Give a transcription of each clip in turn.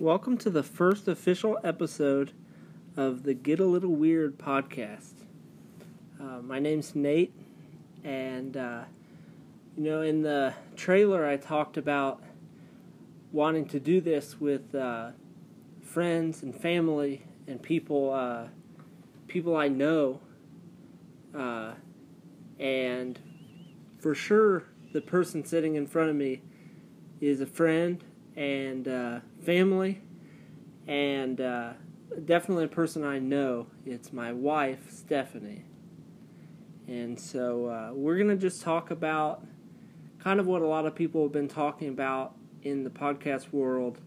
Welcome to the first official episode of the Get a Little Weird podcast. Uh, my name's Nate, and uh, you know, in the trailer, I talked about wanting to do this with uh, friends and family and people, uh, people I know, uh, and for sure, the person sitting in front of me is a friend and uh, family, and uh, definitely a person I know. It's my wife, Stephanie. And so uh, we're going to just talk about kind of what a lot of people have been talking about in the podcast world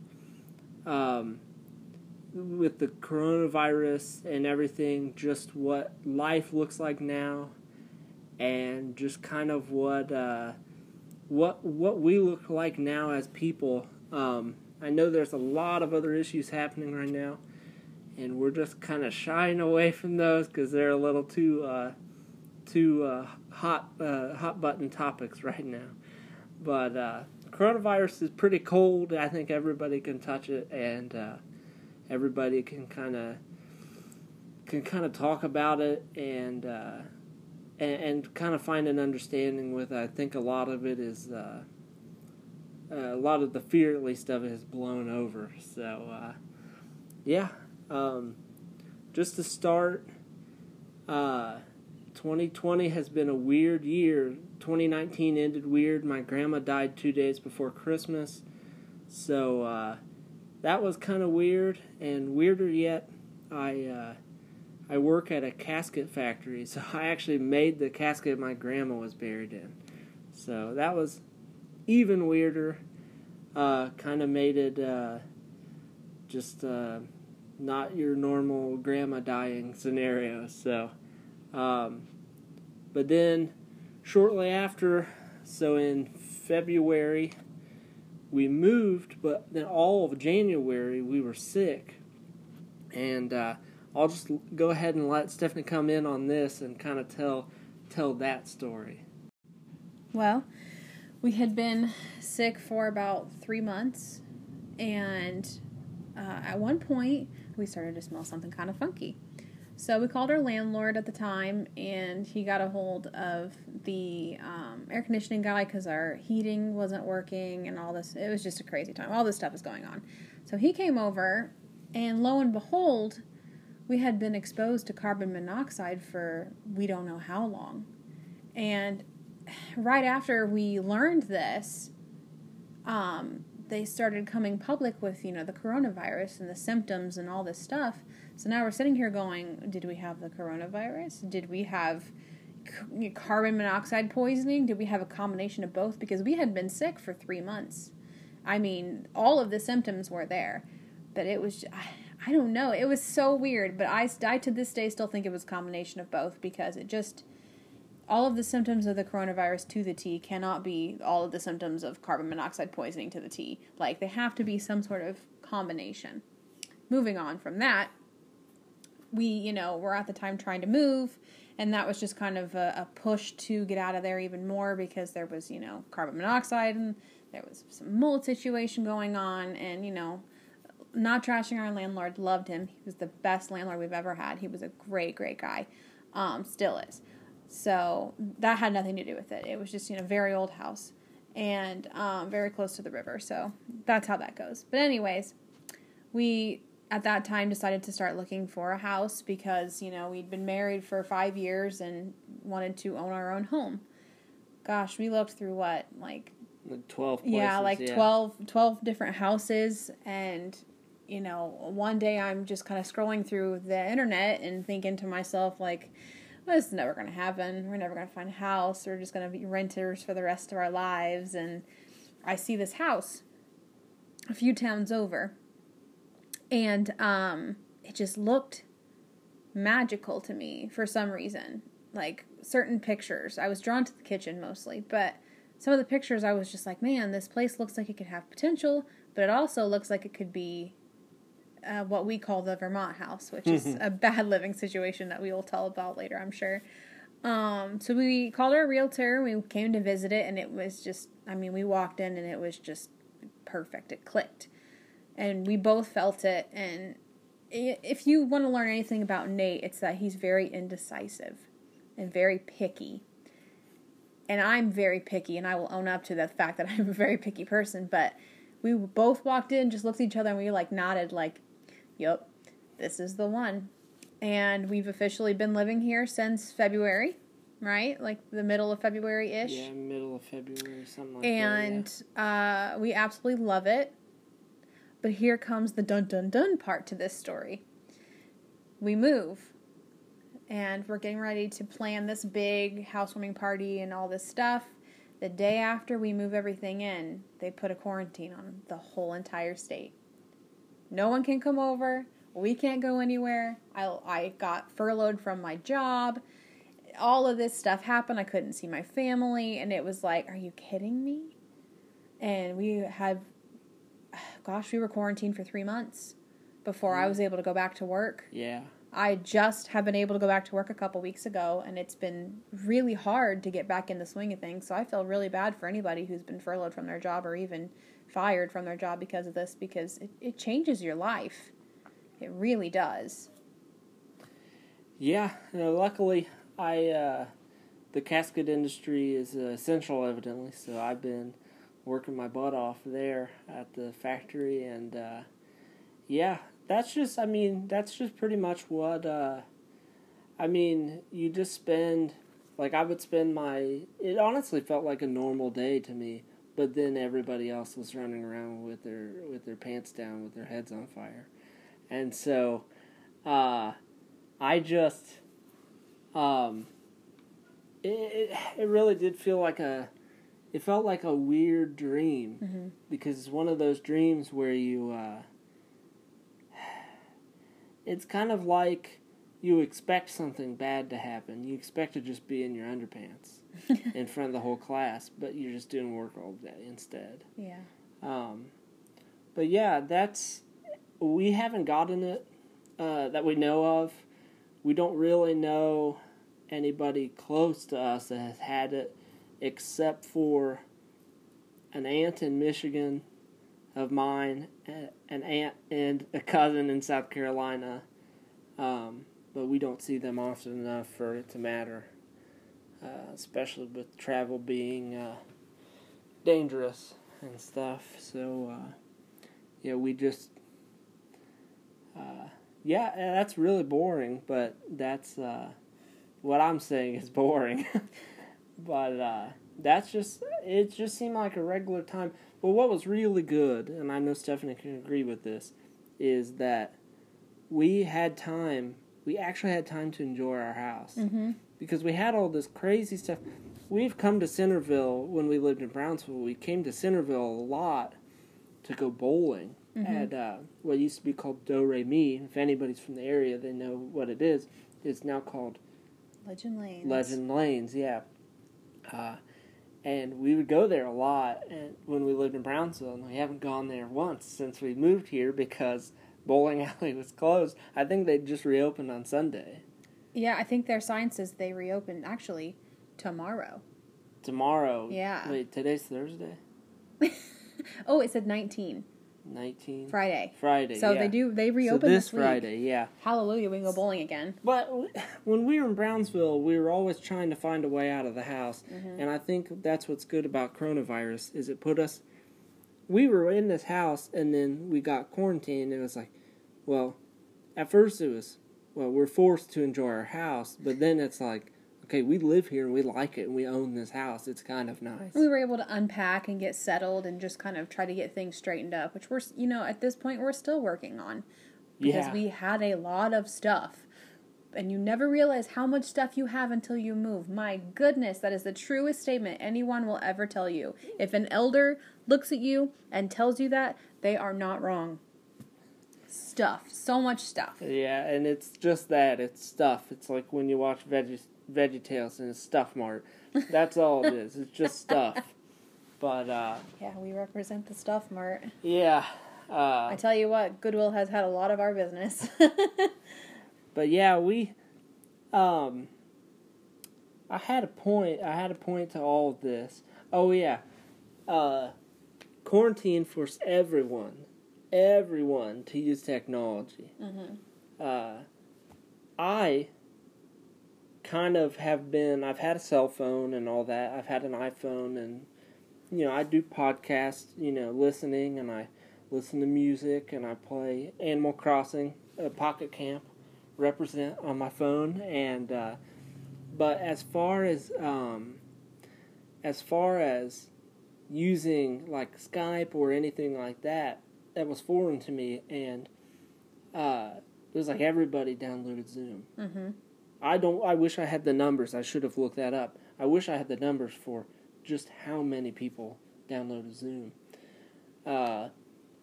um, with the coronavirus and everything, just what life looks like now, and just kind of what uh, what what we look like now as people. Um, I know there's a lot of other issues happening right now, and we're just kind of shying away from those because they're a little too uh, too uh, hot uh, hot button topics right now. But uh, coronavirus is pretty cold. I think everybody can touch it, and uh, everybody can kind of can kind of talk about it and, uh, and and kind of find an understanding with. It. I think a lot of it is. Uh, a lot of the fear, at least of it, has blown over. So, uh, yeah. Um, just to start, uh, 2020 has been a weird year. 2019 ended weird. My grandma died two days before Christmas. So, uh, that was kind of weird. And weirder yet, I, uh, I work at a casket factory. So, I actually made the casket my grandma was buried in. So, that was even weirder. Uh, kind of made it uh, just uh, not your normal grandma dying scenario. So, um, but then shortly after, so in February, we moved, but then all of January we were sick. And uh, I'll just go ahead and let Stephanie come in on this and kind of tell tell that story. Well, we had been sick for about three months, and uh, at one point we started to smell something kind of funky. So we called our landlord at the time, and he got a hold of the um, air conditioning guy because our heating wasn't working and all this. It was just a crazy time. All this stuff was going on. So he came over, and lo and behold, we had been exposed to carbon monoxide for we don't know how long. And right after we learned this, um, they started coming public with you know the coronavirus and the symptoms and all this stuff. So now we're sitting here going, did we have the coronavirus? Did we have c- carbon monoxide poisoning? Did we have a combination of both? Because we had been sick for three months. I mean, all of the symptoms were there, but it was. I, don't know. It was so weird, but I, I to this day still think it was a combination of both because it just all of the symptoms of the coronavirus to the T cannot be all of the symptoms of carbon monoxide poisoning to the T. Like, they have to be some sort of combination. Moving on from that, we, you know, were at the time trying to move, and that was just kind of a, a push to get out of there even more because there was, you know, carbon monoxide and there was some mold situation going on, and, you know, not trashing our landlord, loved him. He was the best landlord we've ever had. He was a great, great guy. Um, still is. So that had nothing to do with it. It was just, you know, very old house and um, very close to the river. So that's how that goes. But, anyways, we at that time decided to start looking for a house because, you know, we'd been married for five years and wanted to own our own home. Gosh, we looked through what, like 12 places, yeah, like yeah. 12, 12 different houses. And, you know, one day I'm just kind of scrolling through the internet and thinking to myself, like, this is never going to happen. We're never going to find a house. We're just going to be renters for the rest of our lives. And I see this house a few towns over, and um, it just looked magical to me for some reason. Like certain pictures, I was drawn to the kitchen mostly, but some of the pictures I was just like, man, this place looks like it could have potential, but it also looks like it could be uh, what we call the Vermont house, which is a bad living situation that we will tell about later, I'm sure. Um, so we called our realtor. We came to visit it, and it was just, I mean, we walked in and it was just perfect. It clicked. and we both felt it. And if you want to learn anything about Nate, it's that he's very indecisive and very picky. And I'm very picky, and I will own up to the fact that I'm a very picky person. But we both walked in, just looked at each other, and we like nodded, like, "Yep, this is the one." And we've officially been living here since February, right? Like the middle of February ish Yeah, middle of February, something like and uh, we absolutely love it. But here comes the dun dun dun part to this story. We move, and we're getting ready to plan this big housewarming party and all this stuff. The day after we move everything in, they put a quarantine on the whole entire state. No one can come over. We can't go anywhere. I, I got furloughed from my job all of this stuff happened. I couldn't see my family, and it was like, are you kidding me? And we had, gosh, we were quarantined for three months before I mm. was able to go back to work. Yeah. I just have been able to go back to work a couple weeks ago, and it's been really hard to get back in the swing of things. So I feel really bad for anybody who's been furloughed from their job or even fired from their job because of this, because it, it changes your life. It really does. Yeah, you know, luckily I uh, the casket industry is uh, essential, evidently. So I've been working my butt off there at the factory, and uh, yeah, that's just. I mean, that's just pretty much what. Uh, I mean, you just spend like I would spend my. It honestly felt like a normal day to me, but then everybody else was running around with their with their pants down, with their heads on fire, and so. Uh, I just, um, it, it it really did feel like a, it felt like a weird dream Mm-hmm. because it's one of those dreams where you, uh, it's kind of like you expect something bad to happen. You expect to just be in your underpants in front of the whole class, but you're just doing work all day instead. Yeah. Um, but yeah, that's we haven't gotten it uh, that we know of. We don't really know anybody close to us that has had it, except for an aunt in Michigan of mine, an aunt and a cousin in South Carolina. Um, but we don't see them often enough for it to matter, uh, especially with travel being uh, dangerous and stuff. So, uh, yeah, we just, uh, yeah, that's really boring. But that's what I'm saying is boring. but that's just it. Just seemed like a regular time. But what was really good, and I know Stephanie can agree with this, is that we had time. We actually had time to enjoy our house Mm-hmm. Because we had all this crazy stuff. We've come to Centerville when we lived in Brownsville. We came to Centerville a lot to go bowling at uh, what used to be called Do Re Mi. If anybody's from the area, they know what it is. It's now called Legend Lanes. Legend Lanes. Yeah, uh, and we would go there a lot. And when we lived in Brownsville, and we haven't gone there once since we moved here because bowling alley was closed. I think they just reopened on Sunday. Yeah, I think their sign says they reopen actually tomorrow. Tomorrow. Yeah. Wait, today's Thursday. Oh, it said 19 Nineteen. Friday. Friday. So yeah. they do they So reopen this, this, week. Friday, yeah. Hallelujah, we can go bowling again. But when we were in Brownsville, we were always trying to find a way out of the house, Mm-hmm. and I think that's what's good about coronavirus is it put us. We were in this house, and then we got quarantined. And it was like, well, at first it was, well, we're forced to enjoy our house, but then it's like, okay, we live here and we like it and we own this house. It's kind of nice. We were able to unpack and get settled and just kind of try to get things straightened up, which we're you know at this point we're still working on because Yeah. we had a lot of stuff. And you never realize how much stuff you have until you move. My goodness, that is the truest statement anyone will ever tell you. If an elder looks at you and tells you that, they are not wrong. Stuff. So much stuff. Yeah, and it's just that. It's stuff. It's like when you watch Veggie VeggieTales and it's Stuff Mart. That's all it is. It's just stuff. But uh, Yeah, we represent the stuff mart. yeah, uh, I tell you what, Goodwill has had a lot of our business. but yeah, we. Um, I had a point. I had a point to all of this. Oh yeah, uh, quarantine forced everyone, everyone to use technology. Mm-hmm. Uh, I kind of have been. I've had a cell phone and all that. I've had an iPhone, and you know, I do podcasts. You know, listening, and I listen to music, and I play Animal Crossing, uh, Pocket Camp, represent on my phone, and. Uh, but as far as um, as far as using like Skype or anything like that, that was foreign to me, and uh, it was like everybody downloaded Zoom. Mm-hmm. I don't. I wish I had the numbers. I should have looked that up. I wish I had the numbers for just how many people downloaded Zoom. Uh,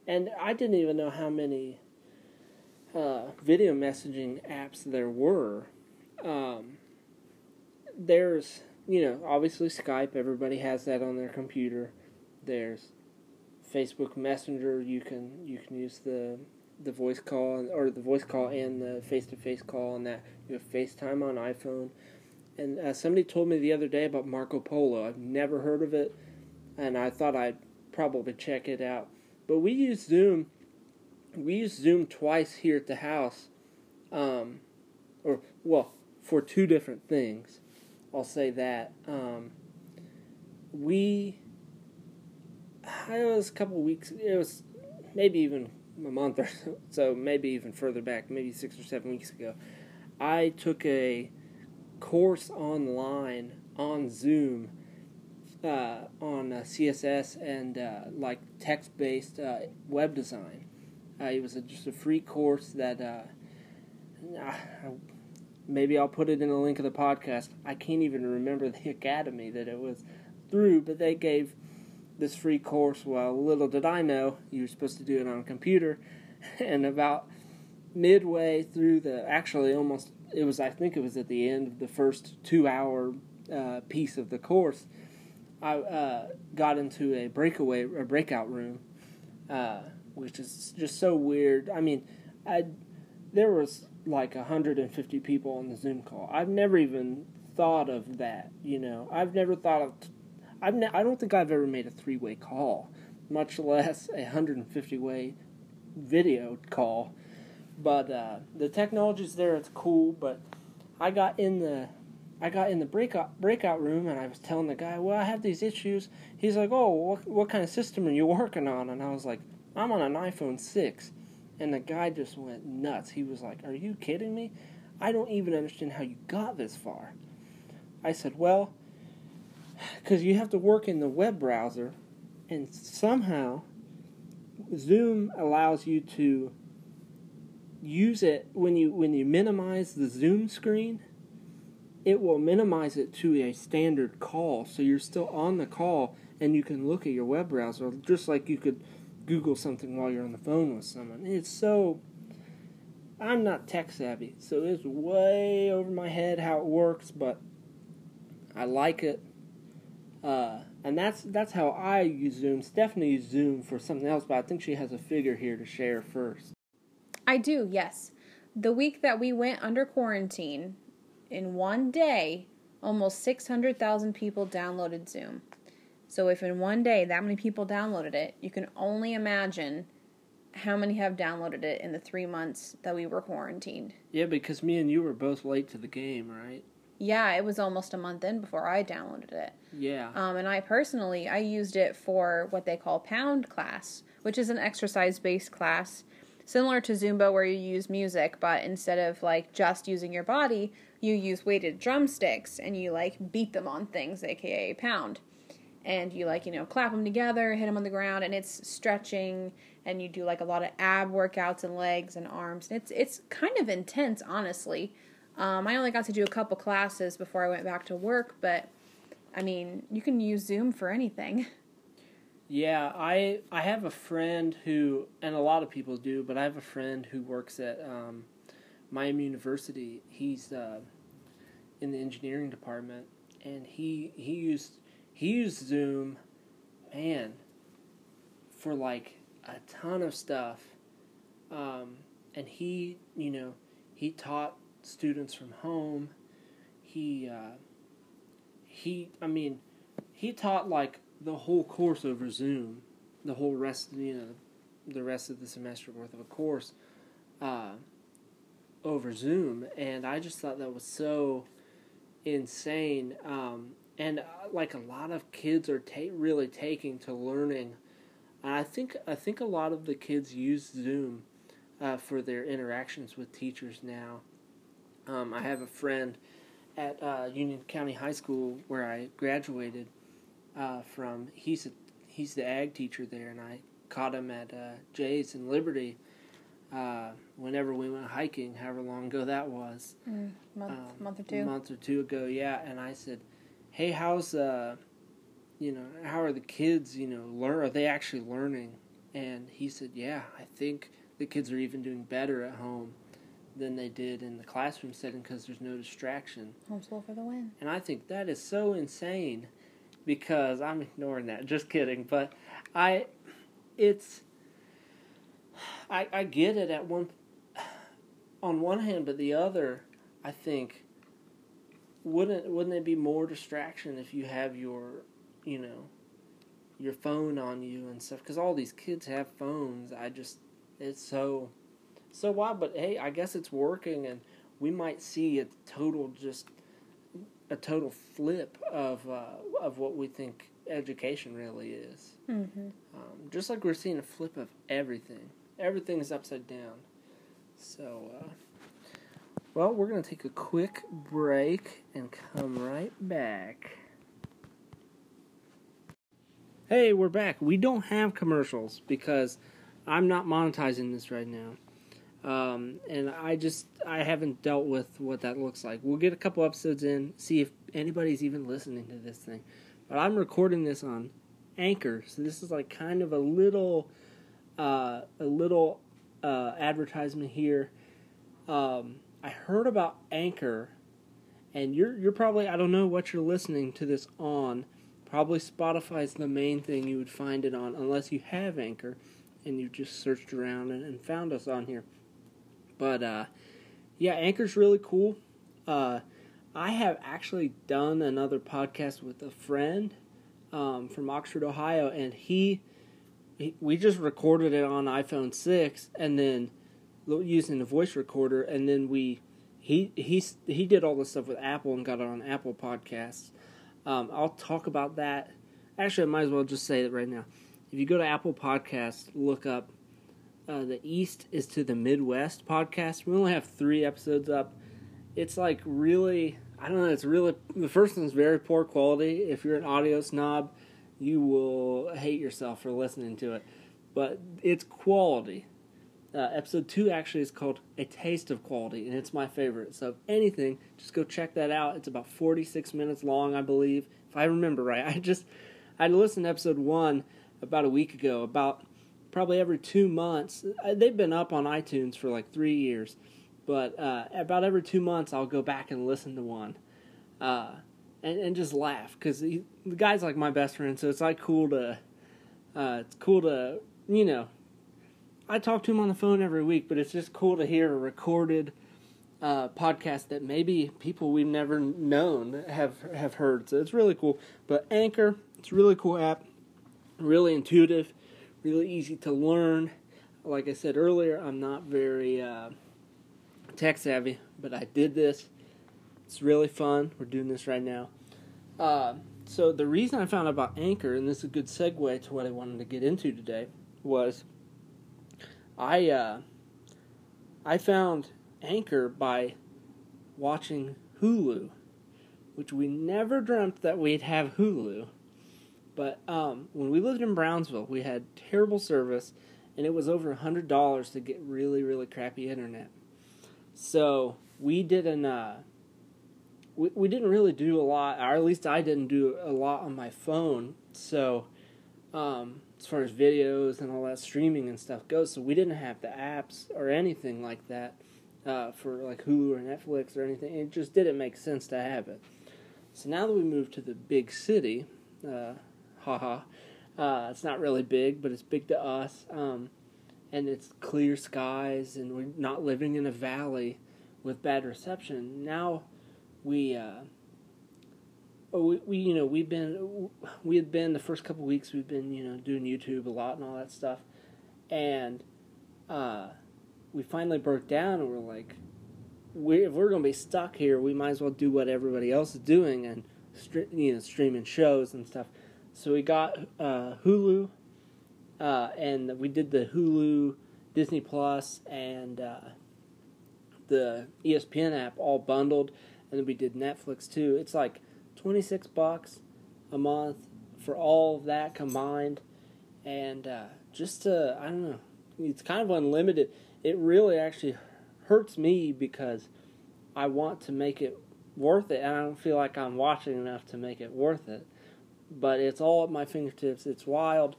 and I didn't even know how many uh, video messaging apps there were. Um, there's, you know, obviously Skype. Everybody has that on their computer. There's Facebook Messenger. You can you can use the the voice call or the voice call and the face to face call on that. You have FaceTime on iPhone. And uh, somebody told me the other day about Marco Polo. I've never heard of it, and I thought I'd probably check it out. But we use Zoom. We use Zoom twice here at the house, um, or well, for two different things. I'll say that. Um, we, it was a couple weeks. It was maybe even a month or so, so maybe even further back, maybe six or seven weeks ago. I took a course online on Zoom uh, on uh, CSS and uh, like text based uh, web design. Uh, it was a, just a free course that uh, maybe I'll put it in the link of the podcast. I can't even remember the academy that it was through, but they gave this free course. Well, little did I know you were supposed to do it on a computer, and about midway through the actually almost it was I think it was at the end of the first two hour uh, piece of the course. I uh, got into a breakaway a breakout room, uh, which is just so weird. I mean, I there was like 150 people on the Zoom call. I've never even thought of that. You know, I've never thought of. I've ne- I don't think I've ever made a three way call, much less a 150 way video call. But uh, the technology's there; it's cool. But I got in the I got in the breakout breakout room and I was telling the guy, "Well, I have these issues." He's like, "Oh, what what kind of system are you working on?" And I was like, "I'm on an iPhone 6." And the guy just went nuts. He was like, "Are you kidding me? I don't even understand how you got this far." I said, "Well, cuz you have to work in the web browser and somehow Zoom allows you to use it when you when you minimize the Zoom screen, it will minimize it to a standard call, so you're still on the call and you can look at your web browser just like you could Google something while you're on the phone with someone. It's so I'm not tech savvy, so it's way over my head how it works, but I like it. Uh, and that's that's how I use Zoom. Stephanie used Zoom for something else, but I think she has a figure here to share first. I do, yes. The week that we went under quarantine, in one day, almost 600,000 people downloaded Zoom. So if in one day that many people downloaded it, you can only imagine how many have downloaded it in the three months that we were quarantined. Yeah, because me and you were both late to the game, right? Yeah, it was almost a month in before I downloaded it. Yeah. Um, and I personally, I used it for what they call Pound class, which is an exercise-based class similar to Zumba where you use music, but instead of like just using your body, you use weighted drumsticks and you like beat them on things, aka pound. And you like, you know, clap them together, hit them on the ground, and it's stretching, and you do like a lot of ab workouts and legs and arms. It's it's kind of intense, honestly. Um, I only got to do a couple classes before I went back to work, but I mean, you can use Zoom for anything. Yeah, I I have a friend who, and a lot of people do, but I have a friend who works at um, Miami University. He's uh, in the engineering department, and he he used he used Zoom, man, for like a ton of stuff, um, and he you know he taught students from home. He uh, he I mean he taught like the whole course over Zoom, the whole rest, you know, the rest of the semester worth of a course uh, over Zoom, and I just thought that was so insane. Um, and uh, like a lot of kids are ta- really taking to learning. I think I think a lot of the kids use Zoom uh, for their interactions with teachers now. Um, I have a friend at uh, Union County High School where I graduated uh, from. He's a, he's the ag teacher there, and I caught him at uh, Jay's in Liberty uh, whenever we went hiking, however long ago that was. Mm, month, Um, month or A two. month or two ago, yeah. And I said, "Hey, how's uh, you know, how are the kids? You know, learn? Are they actually learning?" And he said, "Yeah, I think the kids are even doing better at home than they did in the classroom setting because there's no distraction." Homeschool for the win. And I think that is so insane because I'm ignoring that. Just kidding. But I, it's, I, I get it at one, on one hand, but the other, I think, wouldn't wouldn't it be more distraction if you have your, you know, your phone on you and stuff? Because all these kids have phones. I just, it's so, so why? But hey, I guess it's working, and we might see a total just a total flip of uh, of what we think education really is. Mm-hmm. Um, just like we're seeing a flip of everything. Everything is upside down. So, uh, well, we're going to take a quick break and come right back. Hey, we're back. We don't have commercials because I'm not monetizing this right now. Um, and I just I haven't dealt with what that looks like. We'll get a couple episodes in, see if anybody's even listening to this thing. But I'm recording this on Anchor, so this is like kind of a little uh, a little uh, advertisement here. Um, I heard about Anchor, and you're you're probably I don't know what you're listening to this on. Probably Spotify's the main thing you would find it on, unless you have Anchor, and you just searched around and, and found us on here. But uh, yeah, Anchor's really cool. Uh, I have actually done another podcast with a friend um, from Oxford, Ohio, and he, he we just recorded it on iPhone six, and then using a voice recorder, and then we he he he did all this stuff with Apple and got it on Apple Podcasts. Um, I'll talk about that. Actually, I might as well just say it right now. If you go to Apple Podcasts, look up uh, the East is to the Midwest podcast. We only have three episodes up. It's like really, I don't know. It's really the first one's very poor quality. If you're an audio snob, you will hate yourself for listening to it. But it's quality. Uh, episode two actually is called "A Taste of Quality," and it's my favorite. So, if anything, just go check that out. It's about 46 minutes long, I believe, if I remember right. I just I listened to episode one about a week ago. About probably every two months. Uh, They've been up on iTunes for like three years, but uh, about every two months I'll go back and listen to one, uh, and and just laugh because the guy's like my best friend. So it's like cool to, uh, it's cool to you know. I talk to him on the phone every week, but it's just cool to hear a recorded uh, podcast that maybe people we've never known have have heard. So it's really cool. But Anchor, it's a really cool app, really intuitive, really easy to learn. Like I said earlier, I'm not very uh, tech savvy, but I did this. It's really fun. We're doing this right now. Uh, so the reason I found out about Anchor, and this is a good segue to what I wanted to get into today, was I uh, I found Anchor by watching Hulu, which we never dreamt that we'd have Hulu. But um, when we lived in Brownsville, we had terrible service, and it was over hundred dollars to get really, really crappy internet. So we didn't. Uh, we we didn't really do a lot, or at least I didn't do a lot on my phone. So um, as far as videos and all that streaming and stuff goes, so we didn't have the apps or anything like that uh, for like Hulu or Netflix or anything. It just didn't make sense to have it. So now that we moved to the big city, uh, haha, uh, it's not really big, but it's big to us. Um, and it's clear skies, and we're not living in a valley with bad reception. Now we, uh, oh, we, we, you know, we've been, we had been the first couple weeks. We've been, you know, doing YouTube a lot and all that stuff, and uh, we finally broke down and we're like, we, if we're going to be stuck here, we might as well do what everybody else is doing and you know streaming shows and stuff. So we got uh, Hulu, uh, and we did the Hulu, Disney Plus, and uh, the ESPN app all bundled, and then we did Netflix too. It's like twenty six bucks a month for all of that combined, and uh, just to I don't know, it's kind of unlimited. It really actually hurts me because I want to make it worth it, and I don't feel like I'm watching enough to make it worth it. But it's all at my fingertips. It's wild,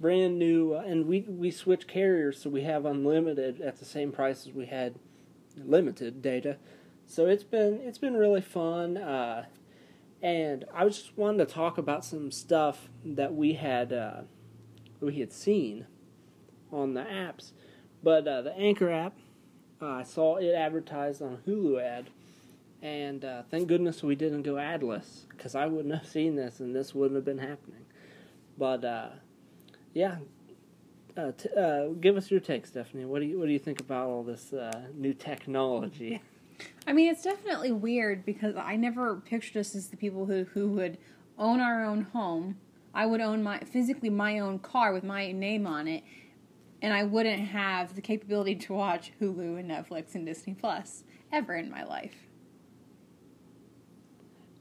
brand new, uh, and we we switch carriers, so we have unlimited at the same price as we had limited data. So it's been it's been really fun. Uh, and I just wanted to talk about some stuff that we had uh, we had seen on the apps. But uh, the Anchor app, I saw it advertised on Hulu ad, and uh, thank goodness we didn't go adless because I wouldn't have seen this and this wouldn't have been happening. But uh, yeah, uh, t- uh, give us your take, Stephanie. What do you what do you think about all this uh, new technology? I mean, it's definitely weird because I never pictured us as the people who who would own our own home. I would own my physically my own car with my name on it, and I wouldn't have the capability to watch Hulu and Netflix and Disney Plus ever in my life.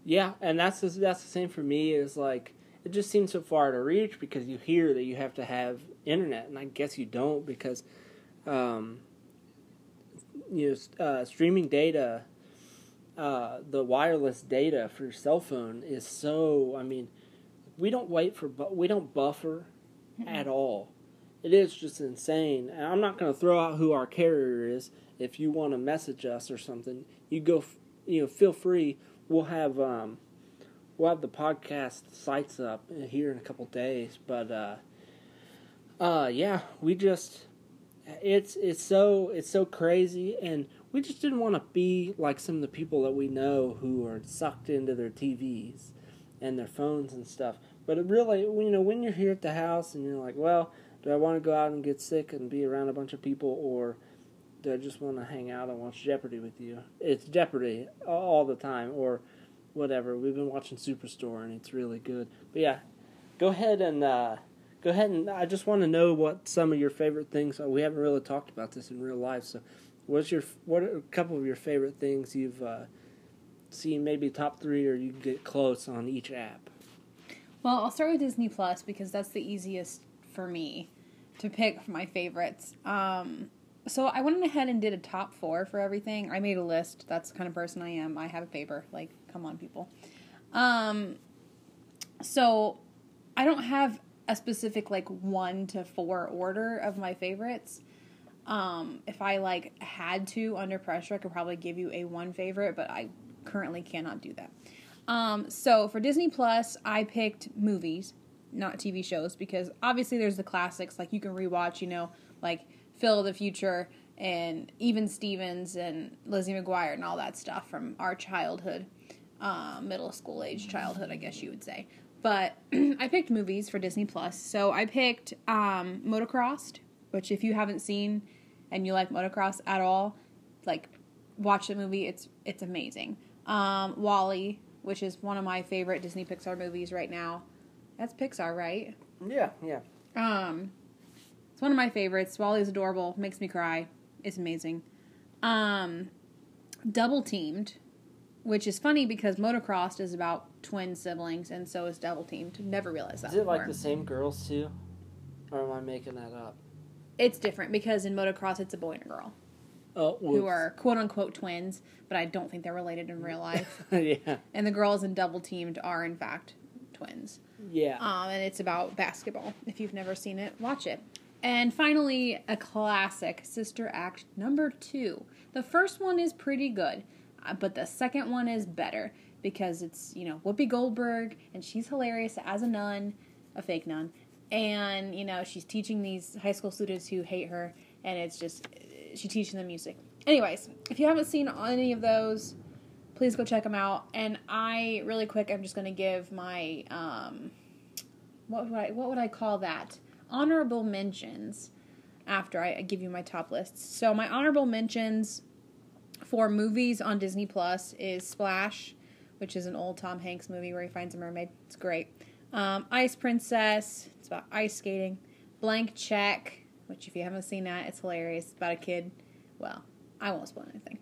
Yeah, and that's the, that's the same for me. Is like it just seems so far to reach because you hear that you have to have internet, and I guess you don't because, um, you know, uh, streaming data, uh, the wireless data for your cell phone is so. I mean, we don't wait for, bu- we don't buffer mm-hmm. at all. It is just insane. And I'm not going to throw out who our carrier is. If you want to message us or something, you go, you know, feel free. We'll have um, we'll have the podcast sites up here in a couple days. But uh, uh, yeah, we just it's it's so it's so crazy, and we just didn't want to be like some of the people that we know who are sucked into their TVs and their phones and stuff. But it really, you know, when you're here at the house and you're like, well, do I want to go out and get sick and be around a bunch of people, or do I just want to hang out and watch Jeopardy with you? It's Jeopardy all the time, or whatever. We've been watching Superstore and it's really good. But yeah, go ahead and uh, go ahead and I just want to know what some of your favorite things are. We haven't really talked about this in real life, so what's your what are a couple of your favorite things you've uh, seen? Maybe top three, or you get close on each app. Well, I'll start with Disney Plus because that's the easiest for me to pick my favorites. Um, so I went ahead and did a top four for everything. I made a list. That's the kind of person I am. I have a paper. Like, come on, people. Um, so I don't have a specific like one to four order of my favorites. Um, if I like had to under pressure, I could probably give you a one favorite, but I currently cannot do that. Um, so for Disney Plus, I picked movies, not TV shows, because obviously there's the classics like you can rewatch. You know, like Phil of the Future and even Stevens and Lizzie McGuire and all that stuff from our childhood, uh, middle school age childhood, I guess you would say. But I picked movies for Disney Plus. So I picked um, Motocrossed, which if you haven't seen and you like motocross at all, like watch the movie. It's it's amazing. Um, WALL-E, which is one of my favorite Disney Pixar movies right now. That's Pixar, right? Yeah, yeah. Um, it's one of my favorites. WALL-E's adorable, makes me cry. It's amazing. Um, Double Teamed, which is funny because Motocrossed is about twin siblings, and so is Double Teamed. Never realized that. Is it before. like the same girls too, or am I making that up? It's different because in Motocross it's a boy and a girl. Oh, who are quote unquote twins, but I don't think they're related in real life. yeah. And the girls in Double Teamed are in fact twins. Yeah. Um, and it's about basketball. If you've never seen it, watch it. And finally, a classic, Sister Act number two. The first one is pretty good, uh, but the second one is better because it's, you know, Whoopi Goldberg, and she's hilarious as a nun, a fake nun. And, you know, she's teaching these high school students who hate her, and it's just, she's teaching them music. Anyways, if you haven't seen any of those, please go check them out. And I, really quick, I'm just going to give my, um, what would I, what would I call that? Honorable mentions. after I, give you my top lists. So my honorable mentions for movies on Disney Plus is Splash, which is an old Tom Hanks movie where he finds a mermaid. It's great. Um, Ice Princess. It's about ice skating. Blank Check, which if you haven't seen that, it's hilarious. It's about a kid. Well, I won't spoil anything.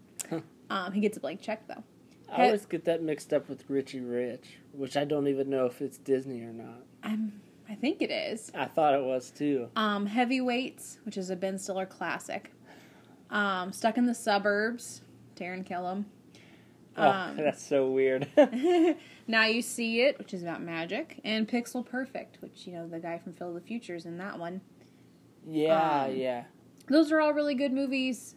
Um, he gets a blank check though. I always get that mixed up with Richie Rich, which I don't even know if it's Disney or not. I'm, I think it is. I thought it was too. Um, Heavyweights, which is a Ben Stiller classic. Um, Stuck in the Suburbs, Taran Killam. Oh, Um, that's so weird. now you see it, which is about magic, and Pixel Perfect, which you know the guy from Phil of the Future's in that one. yeah, Um, yeah. Those are all really good movies.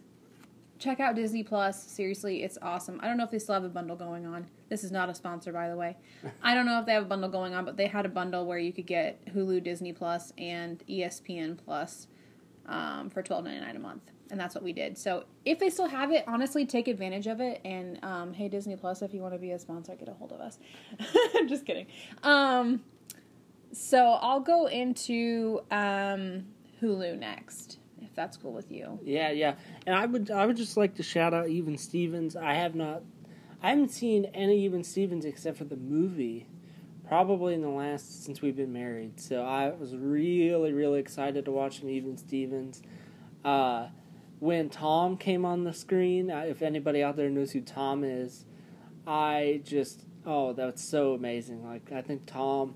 Check out Disney Plus. Seriously, it's awesome. I don't know if they still have a bundle going on. This is not a sponsor, by the way. I don't know if they have a bundle going on, but they had a bundle where you could get Hulu, Disney Plus, and ESPN Plus um, for twelve ninety nine a month, and that's what we did. So if they still have it, honestly, take advantage of it. And um, hey, Disney Plus, if you want to be a sponsor, get a hold of us. I'm just kidding. Um, so I'll go into um, Hulu next, if that's cool with you. Yeah, yeah. And I would I would just like to shout out Even Stevens. I have not I haven't seen any Even Stevens except for the movie. Probably in the last since we've been married. So I was really, really excited to watch an Even Stevens. Uh when Tom came on the screen, uh, if anybody out there knows who Tom is, I just oh, that's so amazing. Like I think Tom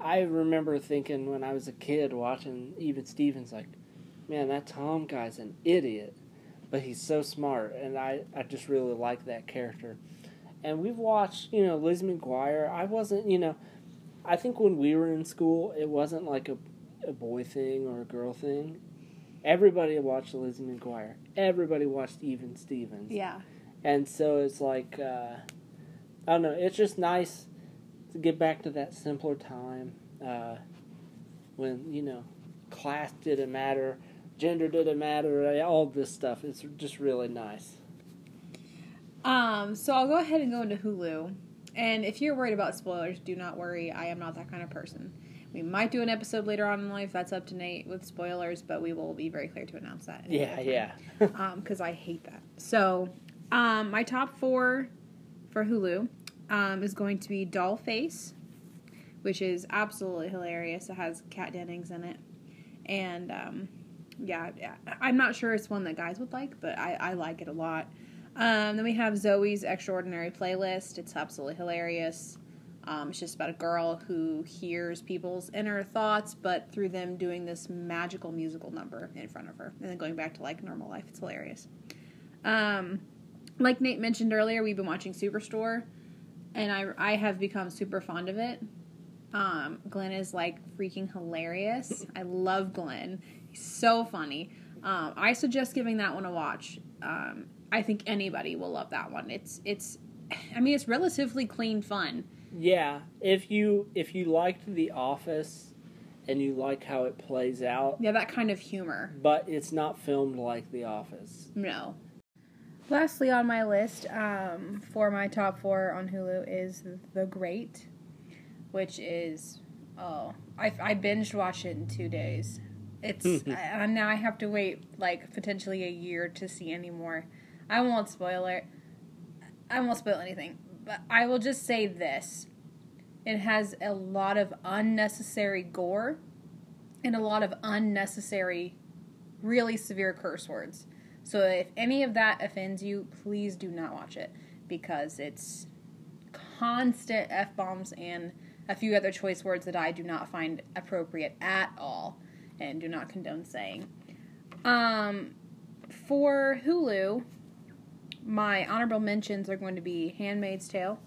I remember thinking when I was a kid watching Even Stevens like man, that Tom guy's an idiot, but he's so smart, and I, I just really like that character. And we've watched, you know, Liz McGuire. I wasn't, you know, I think when we were in school, it wasn't like a, a boy thing or a girl thing. Everybody watched Liz McGuire. Everybody watched Even Stevens. Yeah. And so it's like, uh, I don't know, it's just nice to get back to that simpler time uh, when, you know, class didn't matter, gender didn't matter, all this stuff. It's just really nice. Um, so I'll go ahead and go into Hulu. And if you're worried about spoilers, do not worry. I am not that kind of person. We might do an episode later on in life that's up to Nate with spoilers, but we will be very clear to announce that. Yeah, yeah. Um, because I hate that. So, um, my top four for Hulu um, is going to be Dollface, which is absolutely hilarious. It has Kat Dennings in it, and um, yeah, yeah, I'm not sure it's one that guys would like, but I, I like it a lot. Um, then we have Zoey's Extraordinary Playlist. It's absolutely hilarious. Um, it's just about a girl who hears people's inner thoughts, but through them doing this magical musical number in front of her, and then going back to like normal life. It's hilarious. Um, like Nate mentioned earlier, we've been watching Superstore, and I I have become super fond of it. Um, Glenn is like freaking hilarious. I love Glenn. So funny. Um, I suggest giving that one a watch. Um, I think anybody will love that one. It's it's, I mean, it's relatively clean fun. Yeah, if you if you liked The Office and you like how it plays out, Yeah, that kind of humor. but it's not filmed like The Office. No. Lastly on my list, um, for my top four on Hulu is The Great, which is oh I I binged watched it in two days. It's and now I have to wait like potentially a year to see any more. I won't spoil it. I won't spoil anything, but I will just say this: it has a lot of unnecessary gore and a lot of unnecessary, really severe curse words. So if any of that offends you, please do not watch it because it's constant f bombs and a few other choice words that I do not find appropriate at all and do not condone saying. Um, for Hulu, my honorable mentions are going to be Handmaid's Tale,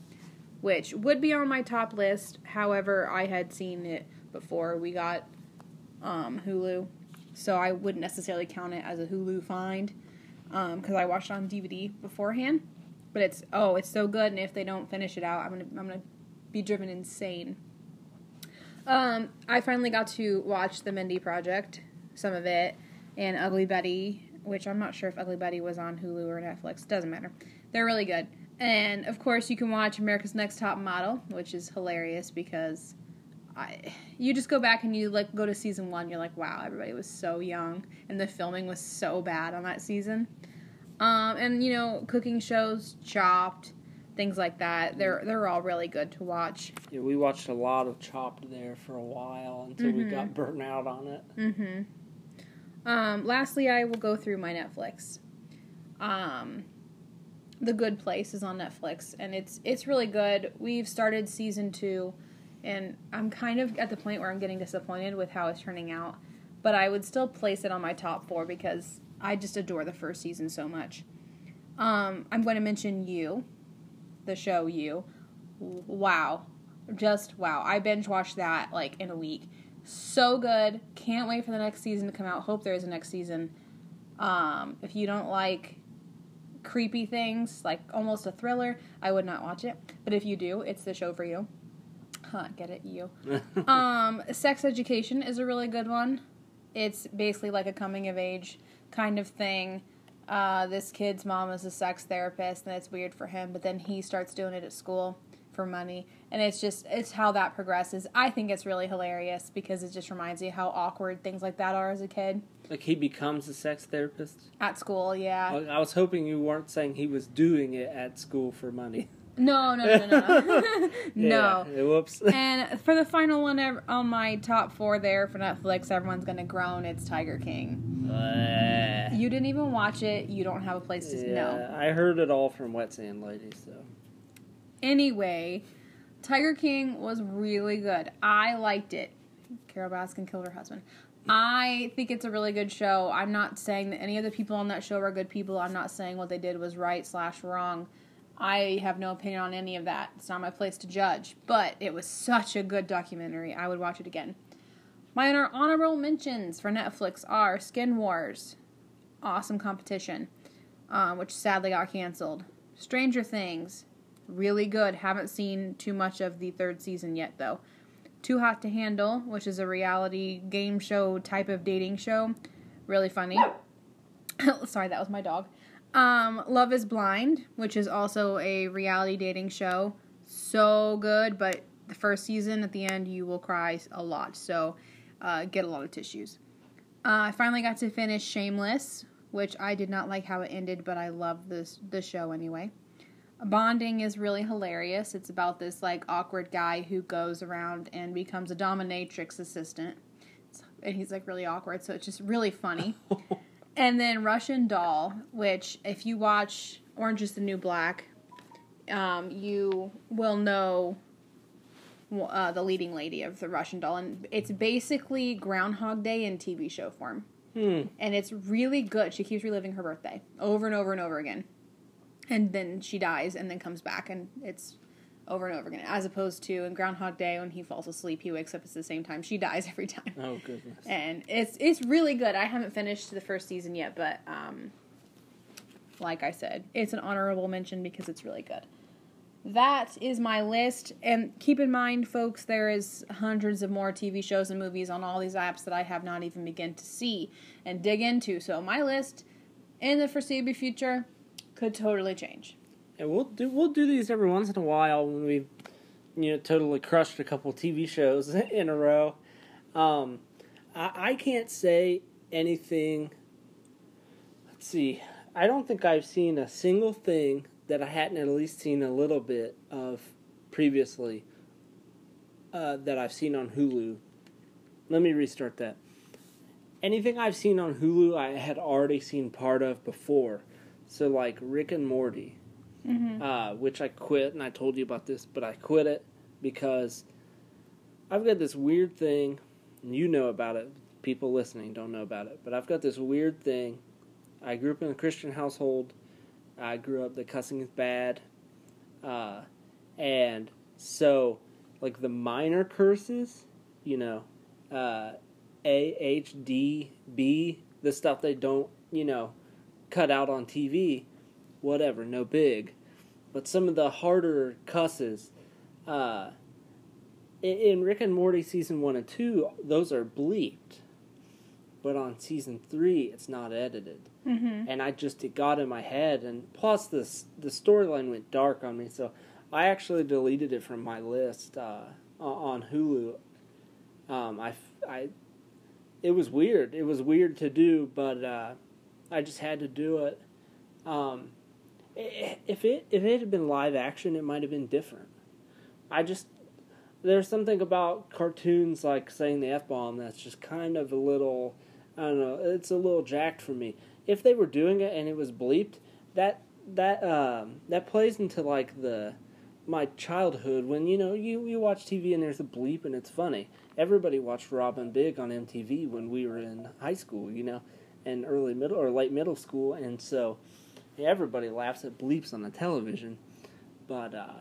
which would be on my top list. However, I had seen it before we got um, Hulu, so I wouldn't necessarily count it as a Hulu find because I watched it on DVD beforehand. But it's oh, it's so good, and if they don't finish it out, I'm gonna I'm gonna be driven insane. Um, I finally got to watch the Mindy Project, some of it, and Ugly Betty, which I'm not sure if Ugly Betty was on Hulu or Netflix. Doesn't matter. They're really good. And of course, you can watch America's Next Top Model, which is hilarious because I, you just go back and you like go to season one. You're like, wow, everybody was so young, and the filming was so bad on that season. Um, and you know, cooking shows, Chopped, things like that. They're they're all really good to watch. Yeah, we watched a lot of Chopped there for a while until we got burnt out on it. Mm-hmm. Um, lastly, I will go through my Netflix. Um, the Good Place is on Netflix, and it's it's really good. We've started season two, and I'm kind of at the point where I'm getting disappointed with how it's turning out. But I would still place it on my top four because I just adore the first season so much. Um, I'm going to mention You, the show You. Wow, just wow! I binge watched that like in a week. So good. Can't wait for the next season to come out. Hope there is a next season. Um, if you don't like creepy things, like almost a thriller, I would not watch it. But if you do, it's the show for you. Huh, get it, you. um, Sex Education is a really good one. It's basically like a coming of age kind of thing. Uh, this kid's mom is a sex therapist, and it's weird for him, but then he starts doing it at school for money, and it's just it's how that progresses. I think it's really hilarious because it just reminds you how awkward things like that are as a kid Like he becomes a sex therapist. at school. Yeah. I I was hoping you weren't saying he was doing it at school for money. No, no, no, no, no. no. Yeah, whoops. And for the final one on my top four there for Netflix, everyone's gonna groan. It's Tiger King. Uh, You didn't even watch it. You don't have a place to yeah, know. I heard it all from Wet Sand Lady. So Anyway, Tiger King was really good. I liked it. Carole Baskin killed her husband. I think it's a really good show. I'm not saying that any of the people on that show are good people. I'm not saying what they did was right slash wrong. I have no opinion on any of that. It's not my place to judge. But it was such a good documentary. I would watch it again. My honorable mentions for Netflix are Skin Wars, awesome competition, uh, which sadly got canceled. Stranger Things, really good. Haven't seen too much of the third season yet, though. Too Hot to Handle, which is a reality game show type of dating show, really funny. Sorry, that was my dog. Um, Love is Blind, which is also a reality dating show. So good, but the first season at the end you will cry a lot. So uh, get a lot of tissues. Uh, I finally got to finish Shameless, which I did not like how it ended, but I love this the show anyway. Bonding is really hilarious. It's about this like awkward guy who goes around and becomes a dominatrix assistant, and he's like really awkward. So it's just really funny. And then Russian Doll, which if you watch Orange is the New Black, um, you will know uh, the leading lady of the Russian Doll, and it's basically Groundhog Day in TV show form, hmm. and it's really good. She keeps reliving her birthday over and over and over again, and then she dies and then comes back, and it's over and over again. As opposed to in Groundhog Day, when he falls asleep, he wakes up at the same time. She dies every time Oh goodness. and it's it's really good. I haven't finished the first season yet, but um, like I said, it's an honorable mention because it's really good. That is my list, and keep in mind, folks, there is hundreds of more TV shows and movies on all these apps that I have not even begun to see and dig into. So my list in the foreseeable future could totally change. And we'll do we'll do these every once in a while when we've you know totally crushed a couple TV shows in a row. Um, I, I can't say anything. Let's see. I don't think I've seen a single thing that I hadn't at least seen a little bit of previously uh, that I've seen on Hulu. Let me restart that. Anything I've seen on Hulu, I had already seen part of before. So, like Rick and Morty, Mm-hmm. uh, which I quit, and I told you about this, but I quit it because I've got this weird thing, and you know about it. People listening don't know about it, but I've got this weird thing. I grew up in a Christian household. I grew up that cussing is bad, uh, and so like the minor curses, you know, uh, A H D B, the stuff they don't, you know, cut out on TV whatever, no big. But some of the harder cusses, uh, in, in Rick and Morty season one and two, those are bleeped. But on season three, it's not edited, Mm-hmm. and I just it got in my head, and plus the the storyline went dark on me, so I actually deleted it from my list uh, on Hulu Um, I, I, it was weird. It was weird to do, but uh, I just had to do it. Um, if it if it had been live action, it might have been different. I just there's something about cartoons like saying the f bomb that's just kind of a little I don't know. It's a little jacked for me. If they were doing it and it was bleeped, that that um, that plays into like the my childhood when you know you you watch TV and there's a bleep and it's funny. Everybody watched Rob & Big on MTV when we were in high school, you know, and early middle or late middle school, and so everybody laughs at bleeps on the television. But uh,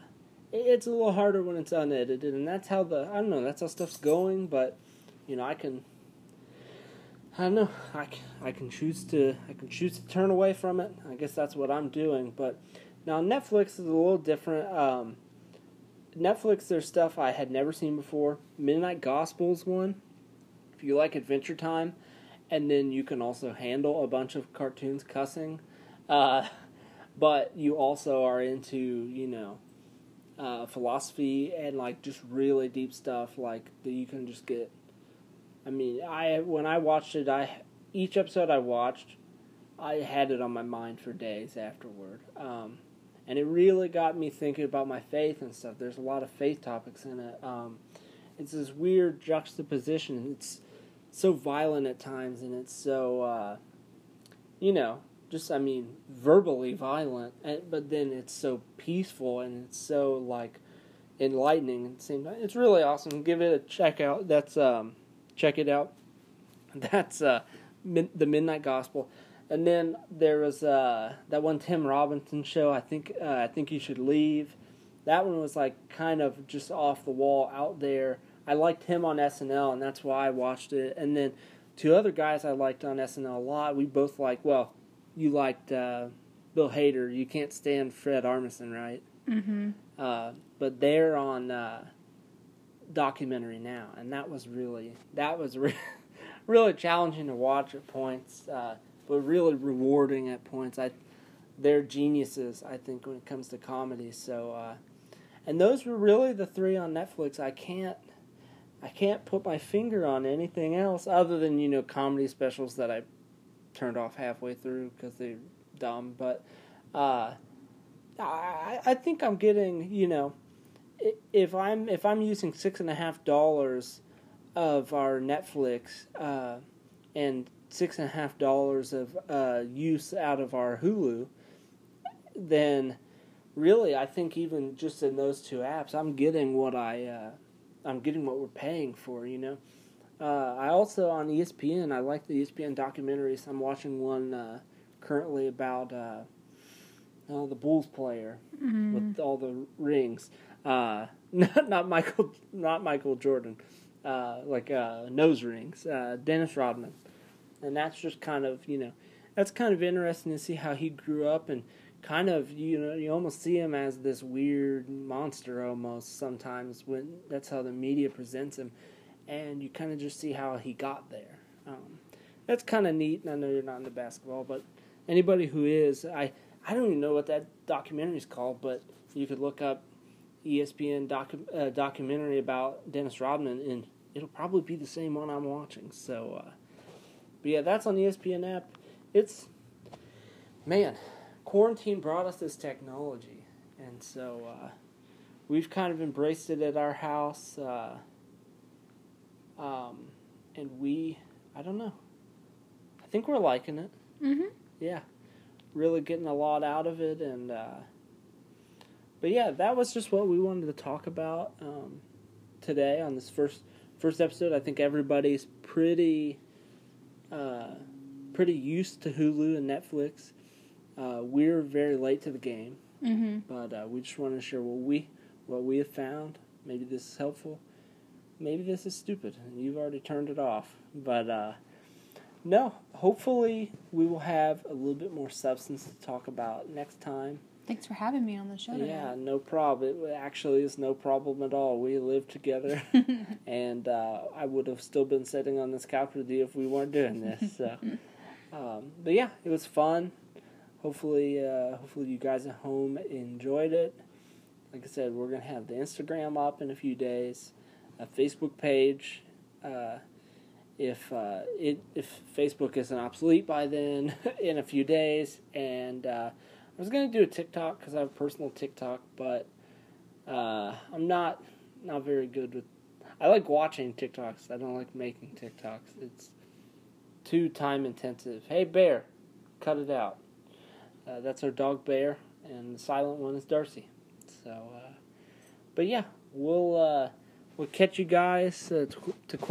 it's a little harder when it's unedited, and that's how the I don't know that's how stuff's going. But you know, I can I don't know. I, I can choose to I can choose to turn away from it. I guess that's what I'm doing. But now Netflix is a little different. Um, Netflix, there's stuff I had never seen before. Midnight Gospels one. If you like Adventure Time, and then you can also handle a bunch of cartoons cussing, uh, but you also are into you know uh, philosophy and like just really deep stuff like that you can just get I mean, I when I watched it, I each episode I watched, I had it on my mind for days afterward, um, and it really got me thinking about my faith and stuff. There's a lot of faith topics in it. Um, it's this weird juxtaposition. It's so violent at times, and it's so, uh, you know, just I mean, verbally violent, but then it's so peaceful and it's so like enlightening at the same time. It's really awesome. Give it a check out. That's um, check it out. That's uh, min- the Midnight Gospel. And then there was uh, that one Tim Robinson show. I think uh, I think you should leave. That one was like kind of just off the wall, out there. I liked him on SNL, and that's why I watched it. And then two other guys I liked on SNL a lot. We both like. Well, you liked uh, Bill Hader. You can't stand Fred Armisen, right? Mm-hmm. Uh, but they're on uh, documentary now, and that was really that was re- really challenging to watch at points, uh, but really rewarding at points. I they're geniuses, I think, when it comes to comedy. So, uh, and those were really the three on Netflix. I can't I can't put my finger on anything else other than you know comedy specials that I turned off halfway through because they're dumb. But uh, I I think I'm getting you know if I'm if I'm using six and a half dollars of our Netflix uh, and six and a half dollars of uh, use out of our Hulu, then really I think even just in those two apps, I'm getting what I uh, I'm getting what we're paying for. You know, uh, I also on ESPN I like the ESPN documentaries. I'm watching one uh, currently about uh, the Bulls player mm-hmm. with all the rings. Uh, not, not Michael, not Michael Jordan, uh, like uh, nose rings. Uh, Dennis Rodman, and that's just kind of you know, that's kind of interesting to see how he grew up and kind of you know you almost see him as this weird monster almost sometimes when that's how the media presents him, and you kind of just see how he got there. Um, that's kind of neat. And I know you're not into basketball, but anybody who is, I I don't even know what that documentary is called, but you could look up ESPN docu- uh, documentary about Dennis Rodman, and it'll probably be the same one I'm watching. So, uh, but yeah, that's on the ESPN app. It's man, quarantine brought us this technology, and so uh, we've kind of embraced it at our house. Um, and we, I don't know. I think we're liking it. Mm-hmm. Yeah, really getting a lot out of it, and uh, but yeah, that was just what we wanted to talk about um, today on this first first episode. I think everybody's pretty uh, pretty used to Hulu and Netflix. Uh, we're very late to the game, mm-hmm. but uh, we just want to share what we what we have found. Maybe this is helpful. Maybe this is stupid, and you've already turned it off. But uh, no, hopefully we will have a little bit more substance to talk about next time. Thanks for having me on the show today. Yeah, no problem. It actually is no problem at all. We live together, and uh, I would have still been sitting on this couch with you if we weren't doing this. So, um, but yeah, it was fun. Hopefully, uh, hopefully you guys at home enjoyed it. Like I said, we're gonna have the Instagram up in a few days, a Facebook page. uh, if uh, it if Facebook isn't obsolete by then in a few days. And uh, I was gonna do a TikTok because I have a personal TikTok, but uh, I'm not not very good with. I like watching TikToks. I don't like making TikToks. It's too time intensive. Hey bear, cut it out. Uh, that's our dog bear, and the silent one is Darcy. So, uh, but yeah, we'll we'll catch you guys uh, to, to